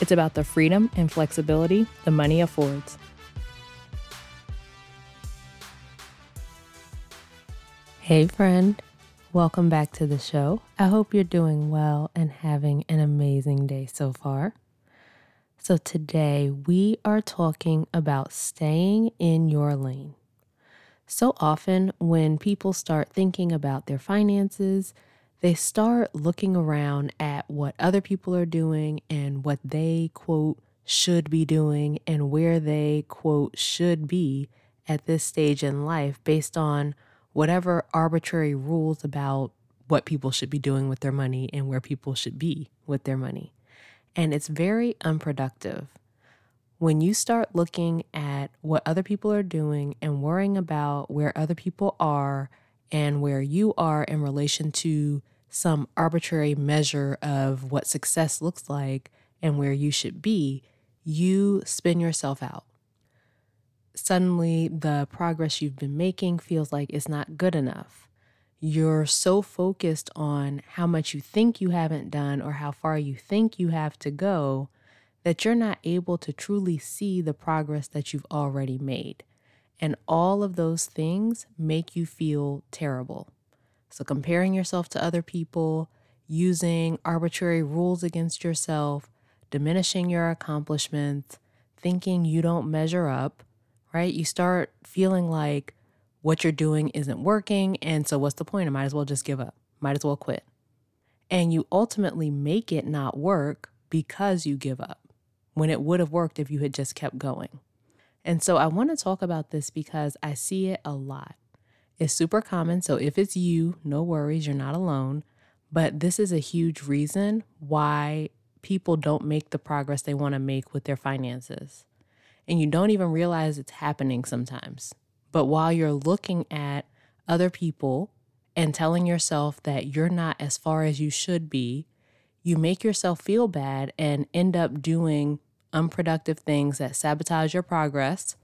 it's about the freedom and flexibility the money affords. Hey, friend. Welcome back to the show. I hope you're doing well and having an amazing day so far. So, today we are talking about staying in your lane. So often, when people start thinking about their finances, they start looking around at what other people are doing and what they, quote, should be doing and where they, quote, should be at this stage in life based on whatever arbitrary rules about what people should be doing with their money and where people should be with their money. And it's very unproductive. When you start looking at what other people are doing and worrying about where other people are and where you are in relation to some arbitrary measure of what success looks like and where you should be, you spin yourself out. Suddenly, the progress you've been making feels like it's not good enough. You're so focused on how much you think you haven't done or how far you think you have to go that you're not able to truly see the progress that you've already made. And all of those things make you feel terrible. So, comparing yourself to other people, using arbitrary rules against yourself, diminishing your accomplishments, thinking you don't measure up, right? You start feeling like what you're doing isn't working. And so, what's the point? I might as well just give up, might as well quit. And you ultimately make it not work because you give up when it would have worked if you had just kept going. And so, I want to talk about this because I see it a lot. It's super common. So if it's you, no worries, you're not alone. But this is a huge reason why people don't make the progress they want to make with their finances. And you don't even realize it's happening sometimes. But while you're looking at other people and telling yourself that you're not as far as you should be, you make yourself feel bad and end up doing unproductive things that sabotage your progress,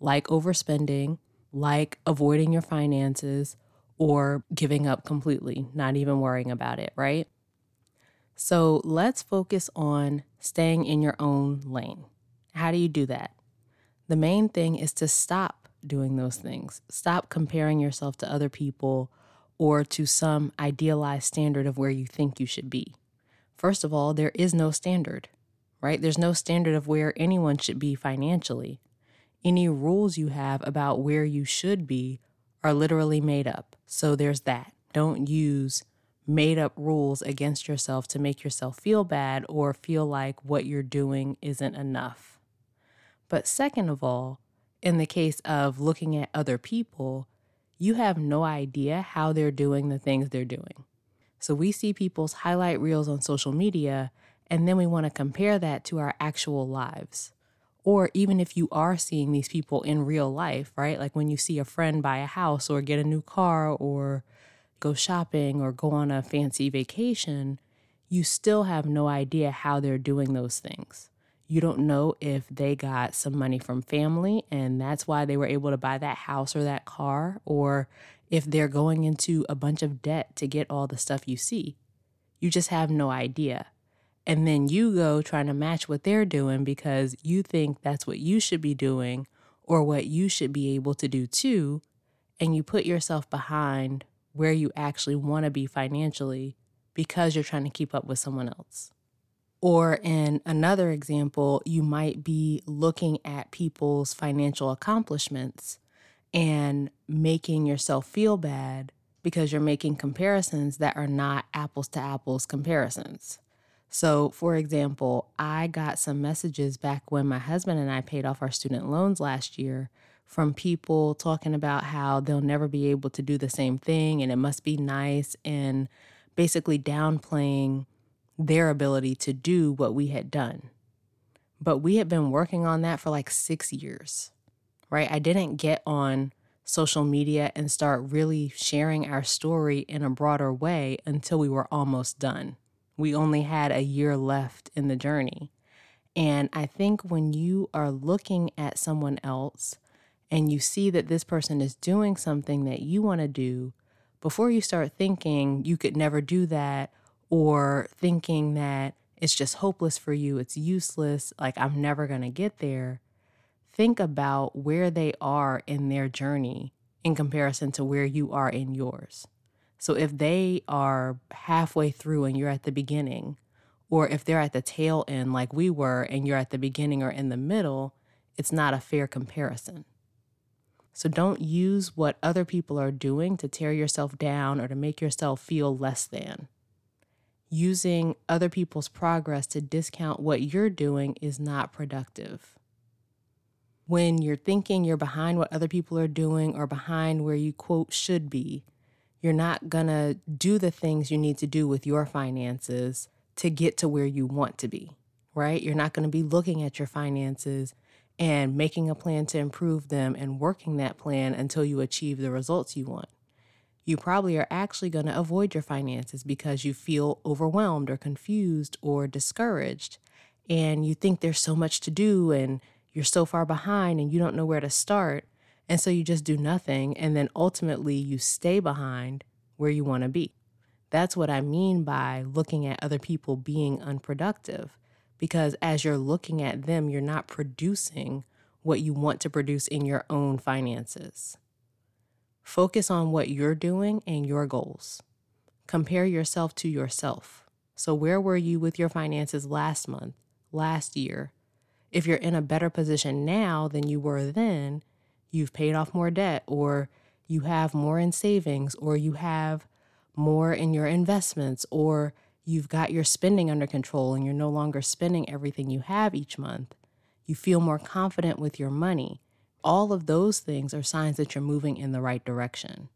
like overspending, like avoiding your finances or giving up completely, not even worrying about it, right? So let's focus on staying in your own lane. How do you do that? The main thing is to stop doing those things. Stop comparing yourself to other people or to some idealized standard of where you think you should be. First of all, there is no standard, right? There's no standard of where anyone should be financially any rules you have about where you should be are literally made up. So there's that. Don't use made up rules against yourself to make yourself feel bad or feel like what you're doing isn't enough. But second of all, in the case of looking at other people, you have no idea how they're doing the things they're doing. So we see people's highlight reels on social media, and then we want to compare that to our actual lives. Or even if you are seeing these people in real life, right? Like when you see a friend buy a house or get a new car or go shopping or go on a fancy vacation, you still have no idea how they're doing those things. You don't know if they got some money from family and that's why they were able to buy that house or that car, or if they're going into a bunch of debt to get all the stuff you see. You just have no idea. And then you go trying to match what they're doing because you think that's what you should be doing or what you should be able to do too. And you put yourself behind where you actually want to be financially because you're trying to keep up with someone else. Or in another example, you might be looking at people's financial accomplishments and making yourself feel bad because you're making comparisons that are not apples to apples comparisons. So, for example, I got some messages back when my husband and I paid off our student loans last year from people talking about how they'll never be able to do the same thing and it must be nice and basically downplaying their ability to do what we had done. But we had been working on that for like six years, right? I didn't get on social media and start really sharing our story in a broader way until we were almost done. We only had a year left in the journey. And I think when you are looking at someone else and you see that this person is doing something that you want to do, before you start thinking you could never do that or thinking that it's just hopeless for you, it's useless, like I'm never going to get there, think about where they are in their journey in comparison to where you are in yours. So if they are halfway through and you're at the beginning, or if they're at the tail end like we were and you're at the beginning or in the middle, it's not a fair comparison. So don't use what other people are doing to tear yourself down or to make yourself feel less than. Using other people's progress to discount what you're doing is not productive when you're thinking you're behind what other people are doing or behind where you quote should be, you're not gonna do the things you need to do with your finances to get to where you want to be, right? You're not gonna be looking at your finances and making a plan to improve them and working that plan until you achieve the results you want. You probably are actually going to avoid your finances because you feel overwhelmed or confused or discouraged. And you think there's so much to do and you're so far behind and you don't know where to start. And so you just do nothing. And then ultimately you stay behind where you want to be. That's what I mean by looking at other people being unproductive. Because as you're looking at them, you're not producing what you want to produce in your own finances. Focus on what you're doing and your goals. Compare yourself to yourself. So, where were you with your finances last month, last year, if you're in a better position now than you were then, you've paid off more debt, or you have more in savings, or you have more in your investments, or you've got your spending under control and you're no longer spending everything you have each month. You feel more confident with your money. All of those things are signs that you're moving in the right direction.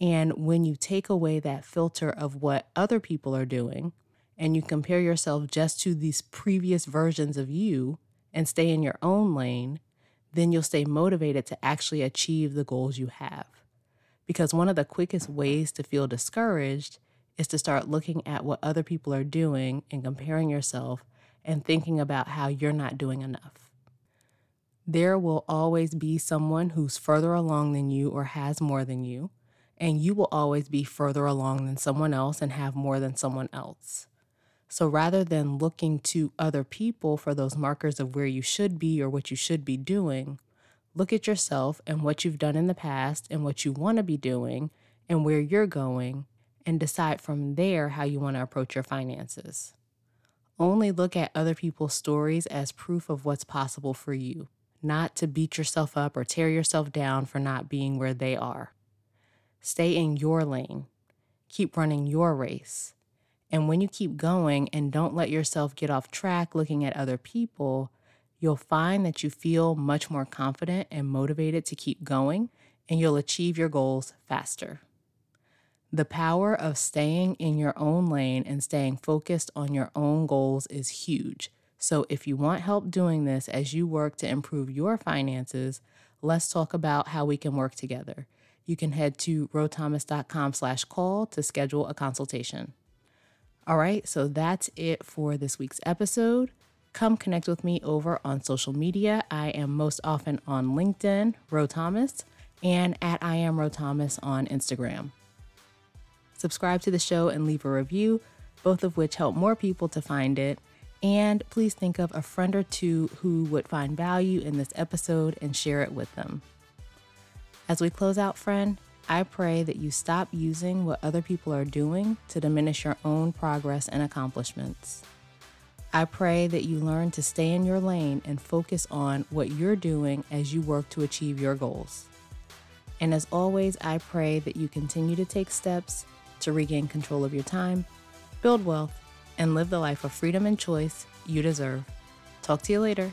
And when you take away that filter of what other people are doing and you compare yourself just to these previous versions of you, and stay in your own lane, then you'll stay motivated to actually achieve the goals you have. Because one of the quickest ways to feel discouraged is to start looking at what other people are doing and comparing yourself and thinking about how you're not doing enough. There will always be someone who's further along than you or has more than you, and you will always be further along than someone else and have more than someone else. So rather than looking to other people for those markers of where you should be or what you should be doing, look at yourself and what you've done in the past and what you want to be doing and where you're going and decide from there how you want to approach your finances. Only look at other people's stories as proof of what's possible for you, not to beat yourself up or tear yourself down for not being where they are. Stay in your lane. Keep running your race. And when you keep going and don't let yourself get off track looking at other people, you'll find that you feel much more confident and motivated to keep going, and you'll achieve your goals faster. The power of staying in your own lane and staying focused on your own goals is huge. So, if you want help doing this as you work to improve your finances, let's talk about how we can work together. You can head to rothomas.com slash call to schedule a consultation. All right, so that's it for this week's episode. Come connect with me over on social media. I am most often on LinkedIn, Ro Thomas, and at I am Ro Thomas on Instagram. Subscribe to the show and leave a review, both of which help more people to find it. And please think of a friend or two who would find value in this episode and share it with them. As we close out, friend, I pray that you stop using what other people are doing to diminish your own progress and accomplishments. I pray that you learn to stay in your lane and focus on what you're doing as you work to achieve your goals. And as always, I pray that you continue to take steps to regain control of your time, build wealth, and live the life of freedom and choice you deserve. Talk to you later.